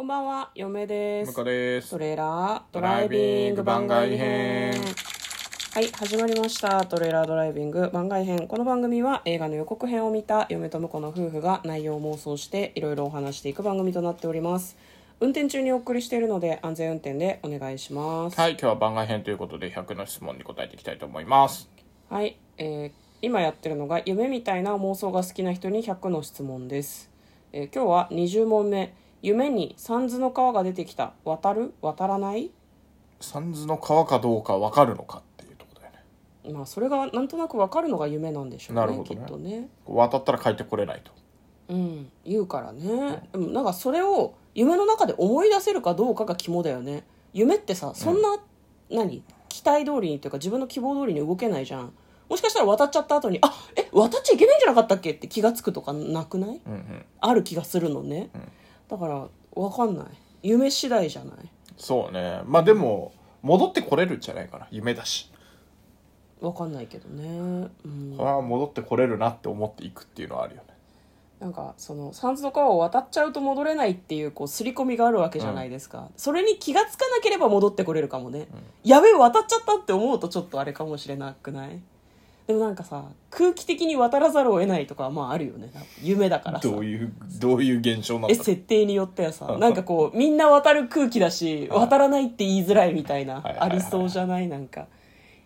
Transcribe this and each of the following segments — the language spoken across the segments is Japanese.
こんばんは、嫁です。向ですトレーラードドライビング番外編はい、始まりました。トレーラードライビング番外編。この番組は映画の予告編を見た嫁と婿の夫婦が内容を妄想していろいろお話していく番組となっております。運転中にお送りしているので安全運転でお願いします。はい今日は番外編ということで100の質問に答えていきたいと思いますはい、えー今やってるのが夢みたいな妄想が好きな人に100の質問です、えー今日は20問目夢に三途の川が出てきた。渡る？渡らない？三途の川かどうか分かるのかっていうところだよね。まあそれがなんとなく分かるのが夢なんでしょうねなるほどね。きっとね。渡ったら帰ってこれないと。うん言うからね、でもなんかそれを夢の中で思い出せるかどうかが肝だよね。夢ってさそんな、何？期待通りにというか自分の希望通りに動けないじゃん。もしかしたら渡っちゃった後にあえ渡っちゃいけないんじゃなかったっけ？って気がつくとかなくない？うんうん。ある気がするのね、だから分かんない。夢次第じゃない？そうね。まあでも戻ってこれるんじゃないかな。夢だし。分かんないけどね、うん、これは戻ってこれるなって思っていくっていうのはあるよね。なんかその三途の川を渡っちゃうと戻れないっていうこう刷り込みがあるわけじゃないですか、それに気がつかなければ戻ってこれるかもね、やべえ渡っちゃったって思うとちょっとあれかもしれなくない？でもなんかさ空気的に渡らざるを得ないとかはまああるよね。夢だからさ。どういうどういう現象なんえだ設定によってはさなんかこうみんな渡る空気だし渡らないって言いづらいみたいなありそうじゃない？なんか。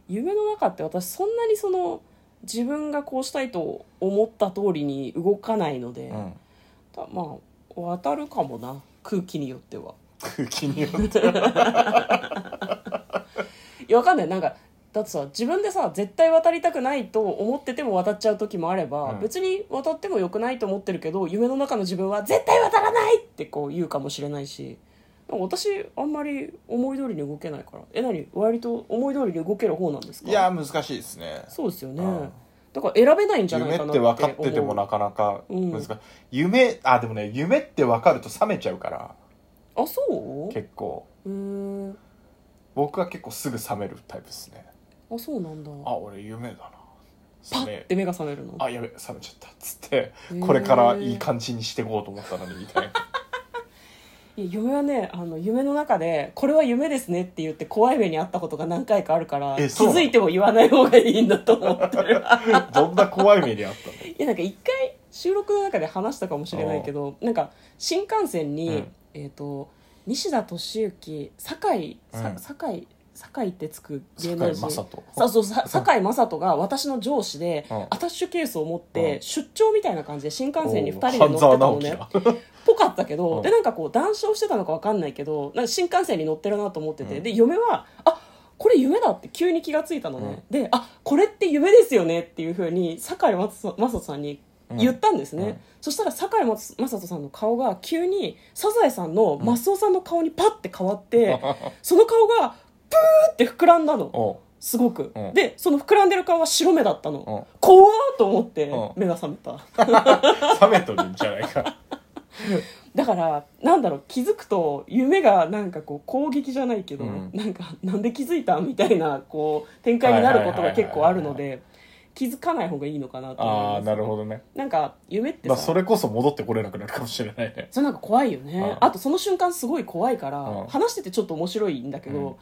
夢の中って私そんなにその自分がこうしたいと思った通りに動かないので、うん。たまあ渡るかもな空気によっては。空気によって いやわかんない。なんかだってさ自分でさ絶対渡りたくないと思ってても渡っちゃう時もあれば、うん。別に渡ってもよくないと思ってるけど夢の中の自分は絶対渡らないってこう言うかもしれないし私あんまり思い通りに動けないから。え何？割と思い通りに動ける方なんですか？いや難しいですね。そうですよね、うん。だから選べないんじゃない夢かなって分かっててもなかなかうん。難しい、夢あでもね夢って分かると冷めちゃうから。あそう？結構。へー。僕は結構すぐ冷めるタイプですねあそうなんだ。あ俺夢だな。パッて目が覚めるの？あやべ冷めちゃった。っつってこれからいい感じにしていこうと思ったのにみたいな。いや夢はねあの夢の中で「これは夢ですね」って言って怖い目にあったことが何回かあるから気づいても言わない方がいいんだと思ってる。どんな怖い目にあったの？いやなんか一回収録の中で話したかもしれないけどなんか新幹線に、うん。えっ、と西田敏行酒井さうん。酒井酒井ってつく芸能人。堺雅人。そうそうさ堺雅人が私の上司で、うん。アタッシュケースを持って、うん。出張みたいな感じで新幹線に2人で乗ってたのね。ぽかったけど、うん。でなんかこう談笑してたのか分かんないけどなんか新幹線に乗ってるなと思ってて、うん。で嫁はあこれ夢だって急に気がついたのね、であこれって夢ですよねっていうふうに堺雅人さんに言ったんですね、うん。そしたら堺雅人さんの顔が急にサザエさんのマスオさんの顔にパッて変わって、その顔がプーって膨らんだの。すごく、うんでその膨らんでる顔は白目だったの、うん怖ーと思ってうん目が覚めた、冷めとるんじゃないか。だからなんだろう気づくと夢がなんかこう攻撃じゃないけど、うん。なんかなんで気づいたみたいなこう展開になることが結構あるのはいで気づかない方がいいのかなと思います。ああなるほどね。なんか夢ってさ、まあそれこそ戻ってこれなくなるかもしれないね。それなんか怖いよね、うん。あとその瞬間すごい怖いから、うん。話しててちょっと面白いんだけど、うん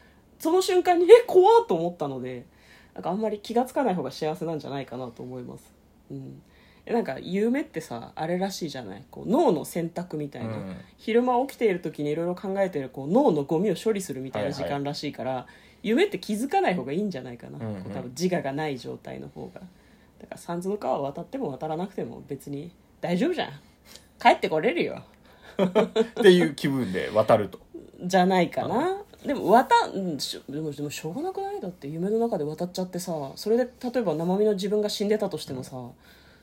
その瞬間にえ怖っと思ったのでなんかあんまり気がつかない方が幸せなんじゃないかなと思います、うん、えなんか夢ってさあれらしいじゃない？こう脳の選択みたいな、うん。昼間起きている時にいろいろ考えてるこう脳のゴミを処理するみたいな時はいは間らしいから、夢って気づかない方がいいんじゃないかな、うんうん。多分自我がない状態の方が。だから三途の川を渡っても渡らなくても別に大丈夫じゃん。帰ってこれるよ。っていう気分で渡ると。じゃないかなでも渡でもでもしょうがなくないだって夢の中で渡っちゃってさそれで例えば生身の自分が死んでたとしてもさ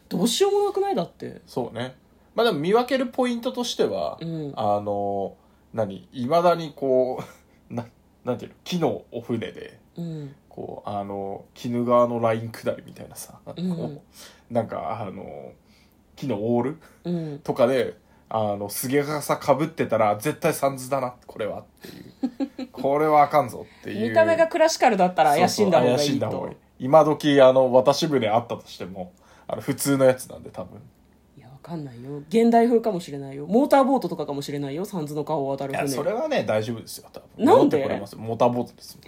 どうしようもなくないだって。そうね。まあでも見分けるポイントとしては、うん。あの何いまだにこう ななんていうの木のお船でうん。こうあの鬼怒川のライン下りみたいなさ、うん。なんかあの木のオールうん。とかであのすげ傘かぶってたら絶対サンズだなこれはっていう。これはあかんぞっていう。見た目がクラシカルだったら怪しんだ方がいいと。んだ方がいい。今時あの渡し船あったとしてもあの普通のやつなんで多分。いやわかんないよ。現代風かもしれないよ。モーターボートとかかもしれないよ三途の川を渡るいや船それはね大丈夫ですよ多分。なんで？戻ってこれますモーターボートです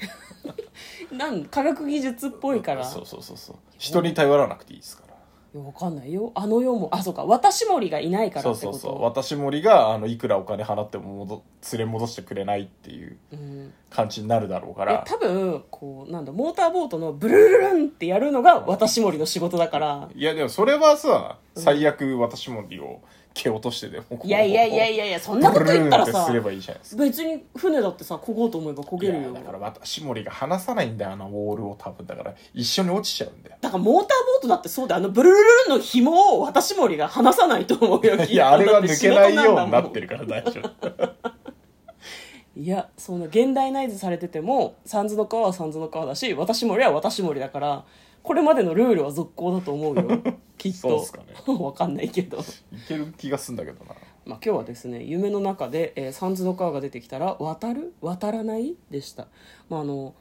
もん。なん科学技術っぽいから。そうそうそうそう。人に頼らなくていいですからいやわかんないよ。あの世もあそうか。私森がいないからそうってこと？そうそう私森があのいくらお金払っても戻連れ戻してくれないっていううん。感じになるだろうから。いや多分こうなんだモーターボートのブルルルルンってやるのが私森の仕事だから。いやでもそれはさ最悪私森を蹴落としてでも。いやいやいやいやいやそんなこと言ったらさすればいいじゃないですか別に船だってさ漕ごうと思えば漕げるよ。だから私森が離さないんだよあのウォールを多分。だから一緒に落ちちゃうんだよ。だからモーターボートだってそうだよ。あのブルルルの紐を私森が離さないと思うよいやあれは抜けないようになってるから大丈夫 いやその現代ナイズされてても三途の川は三途の川だし私森は私森だからこれまでのルールは続行だと思うよ。きっと。そうっすかね。わかんないけど。いける気がすんだけどな。まあ、今日はですね夢の中で、えー三途の川が出てきたら渡る？渡らない？でした、まあ、あの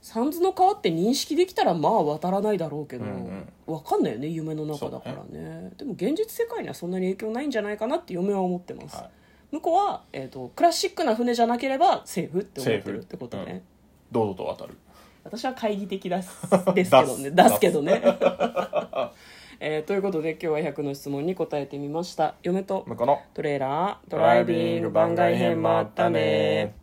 三途の川って認識できたらまあ渡らないだろうけど、うんわかんないよね夢の中だからね。でも現実世界にはそんなに影響ないんじゃないかなって嫁は思ってます、はい向こうは、えー、とクラシックな船じゃなければセーフって思ってるってことね、セーフ。堂々と渡る。私は懐疑的ですですけどね。出出す。すけどね、えーということで今日は100の質問に答えてみました。嫁と向こうの。トレーラードライビング番外編もあったね